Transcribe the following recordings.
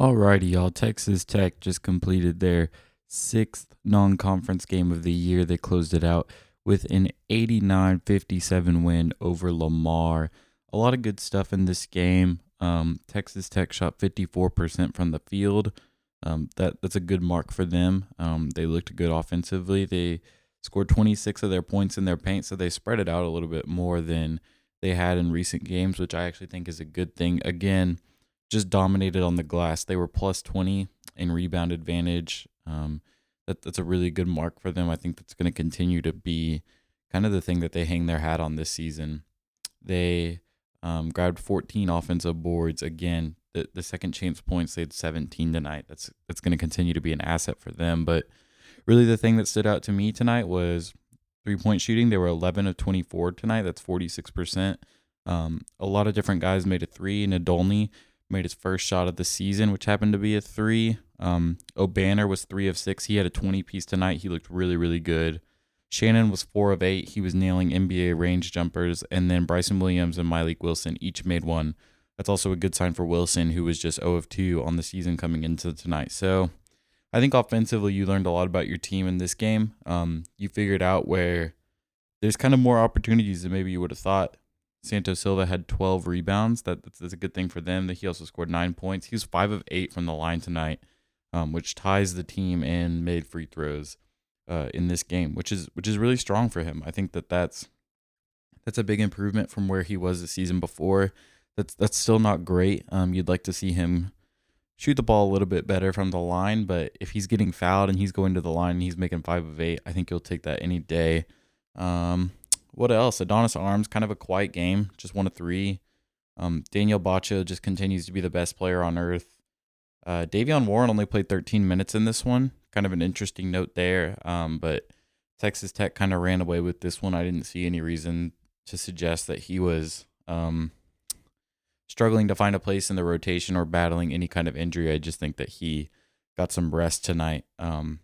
Alrighty, y'all. Texas Tech just completed their sixth non conference game of the year. They closed it out with an 89 57 win over Lamar. A lot of good stuff in this game. Um, Texas Tech shot 54% from the field. Um, that That's a good mark for them. Um, they looked good offensively. They scored 26 of their points in their paint, so they spread it out a little bit more than they had in recent games, which I actually think is a good thing. Again, just dominated on the glass. They were plus 20 in rebound advantage. Um, that, that's a really good mark for them. I think that's going to continue to be kind of the thing that they hang their hat on this season. They um, grabbed 14 offensive boards. Again, the, the second chance points, they had 17 tonight. That's, that's going to continue to be an asset for them. But really, the thing that stood out to me tonight was three point shooting. They were 11 of 24 tonight. That's 46%. Um, a lot of different guys made a three. Nadolny made his first shot of the season, which happened to be a three. Um, Obanor was three of six. He had a 20 piece tonight. He looked really, really good. Shannon was four of eight. He was nailing NBA range jumpers. And then Bryson Williams and Mylik Wilson each made one. That's also a good sign for Wilson, who was just 0 of 2 on the season coming into tonight. So I think offensively, you learned a lot about your team in this game. Um, you figured out where there's kind of more opportunities than maybe you would have thought. Santos Silva had 12 rebounds. That, that's, that's, a good thing for them. That he also scored nine points. He was five of eight from the line tonight, um, which ties the team and made free throws uh, in this game, which is which is really strong for him. I think that that's that's a big improvement from where he was the season before. That's that's still not great. Um, you'd like to see him shoot the ball a little bit better from the line, but if he's getting fouled and he's going to the line and he's making five of eight, I think you'll take that any day. Um, what else? Adonis Arms, kind of a quiet game, just one of three. Um, Daniel Batcho just continues to be the best player on earth. Uh, Davion Warren only played 13 minutes in this one. Kind of an interesting note there. Um, but Texas Tech kind of ran away with this one. I didn't see any reason to suggest that he was um, struggling to find a place in the rotation or battling any kind of injury. I just think that he got some rest tonight. Um,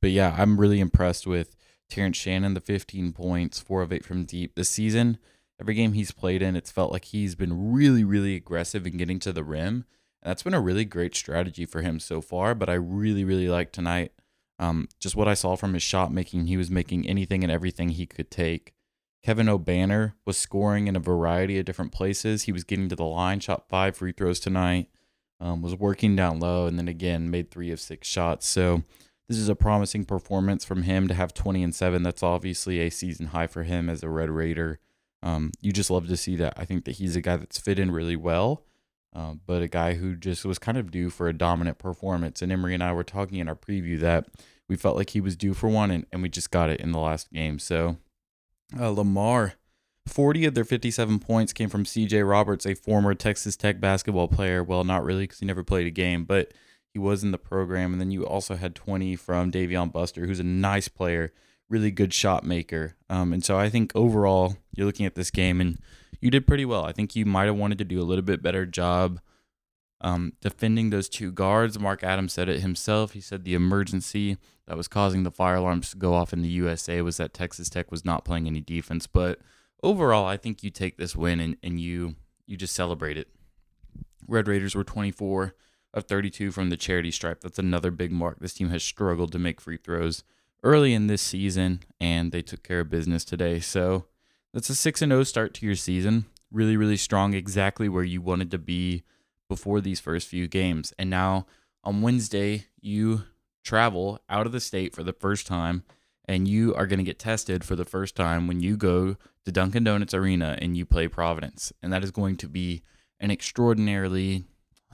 but yeah, I'm really impressed with Terrence Shannon, the 15 points, four of eight from deep this season. Every game he's played in, it's felt like he's been really, really aggressive in getting to the rim. And that's been a really great strategy for him so far. But I really, really like tonight. Um, just what I saw from his shot making, he was making anything and everything he could take. Kevin Obanor was scoring in a variety of different places. He was getting to the line, shot five free throws tonight, um, was working down low, and then again made three of six shots. So this is a promising performance from him to have 20 and 7. That's obviously a season high for him as a Red Raider. Um, you just love to see that. I think that he's a guy that's fit in really well, uh, but a guy who just was kind of due for a dominant performance. And Emery and I were talking in our preview that we felt like he was due for one, and, and we just got it in the last game. So uh, Lamar, 40 of their 57 points came from CJ Roberts, a former Texas Tech basketball player. Well, not really because he never played a game, but – he was in the program. And then you also had 20 from Davion Buster, who's a nice player, really good shot maker. Um, and so I think overall, you're looking at this game and you did pretty well. I think you might have wanted to do a little bit better job um, defending those two guards. Mark Adams said it himself. He said the emergency that was causing the fire alarms to go off in the USA was that Texas Tech was not playing any defense. But overall, I think you take this win and, and you you just celebrate it. Red Raiders were 24 of 32 from the charity stripe. That's another big mark. This team has struggled to make free throws early in this season, and they took care of business today. So that's a 6 0 start to your season. Really, really strong, exactly where you wanted to be before these first few games. And now on Wednesday, you travel out of the state for the first time, and you are going to get tested for the first time when you go to Dunkin' Donuts Arena and you play Providence. And that is going to be an extraordinarily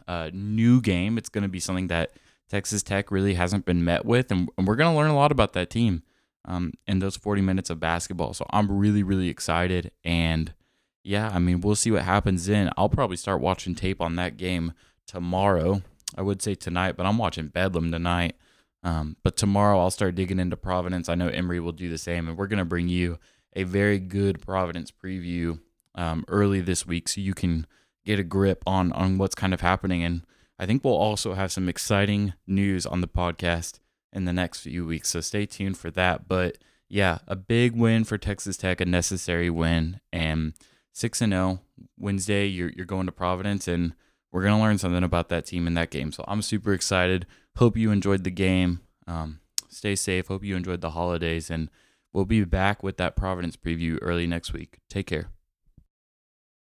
uh, new game. It's going to be something that Texas Tech really hasn't been met with, and, and we're going to learn a lot about that team um, in those 40 minutes of basketball. So I'm really, really excited. And yeah, I mean, we'll see what happens then. I'll probably start watching tape on that game tomorrow. I would say tonight, but I'm watching Bedlam tonight. Um, but tomorrow I'll start digging into Providence. I know Emery will do the same, and we're going to bring you a very good Providence preview um, early this week so you can get a grip on on what's kind of happening and I think we'll also have some exciting news on the podcast in the next few weeks. So stay tuned for that. But yeah, a big win for Texas Tech, a necessary win, and six and zero oh, Wednesday. You're you're going to Providence, and we're going to learn something about that team in that game. So I'm super excited. Hope you enjoyed the game. Um, stay safe. Hope you enjoyed the holidays. And we'll be back with that Providence preview early next week. Take care.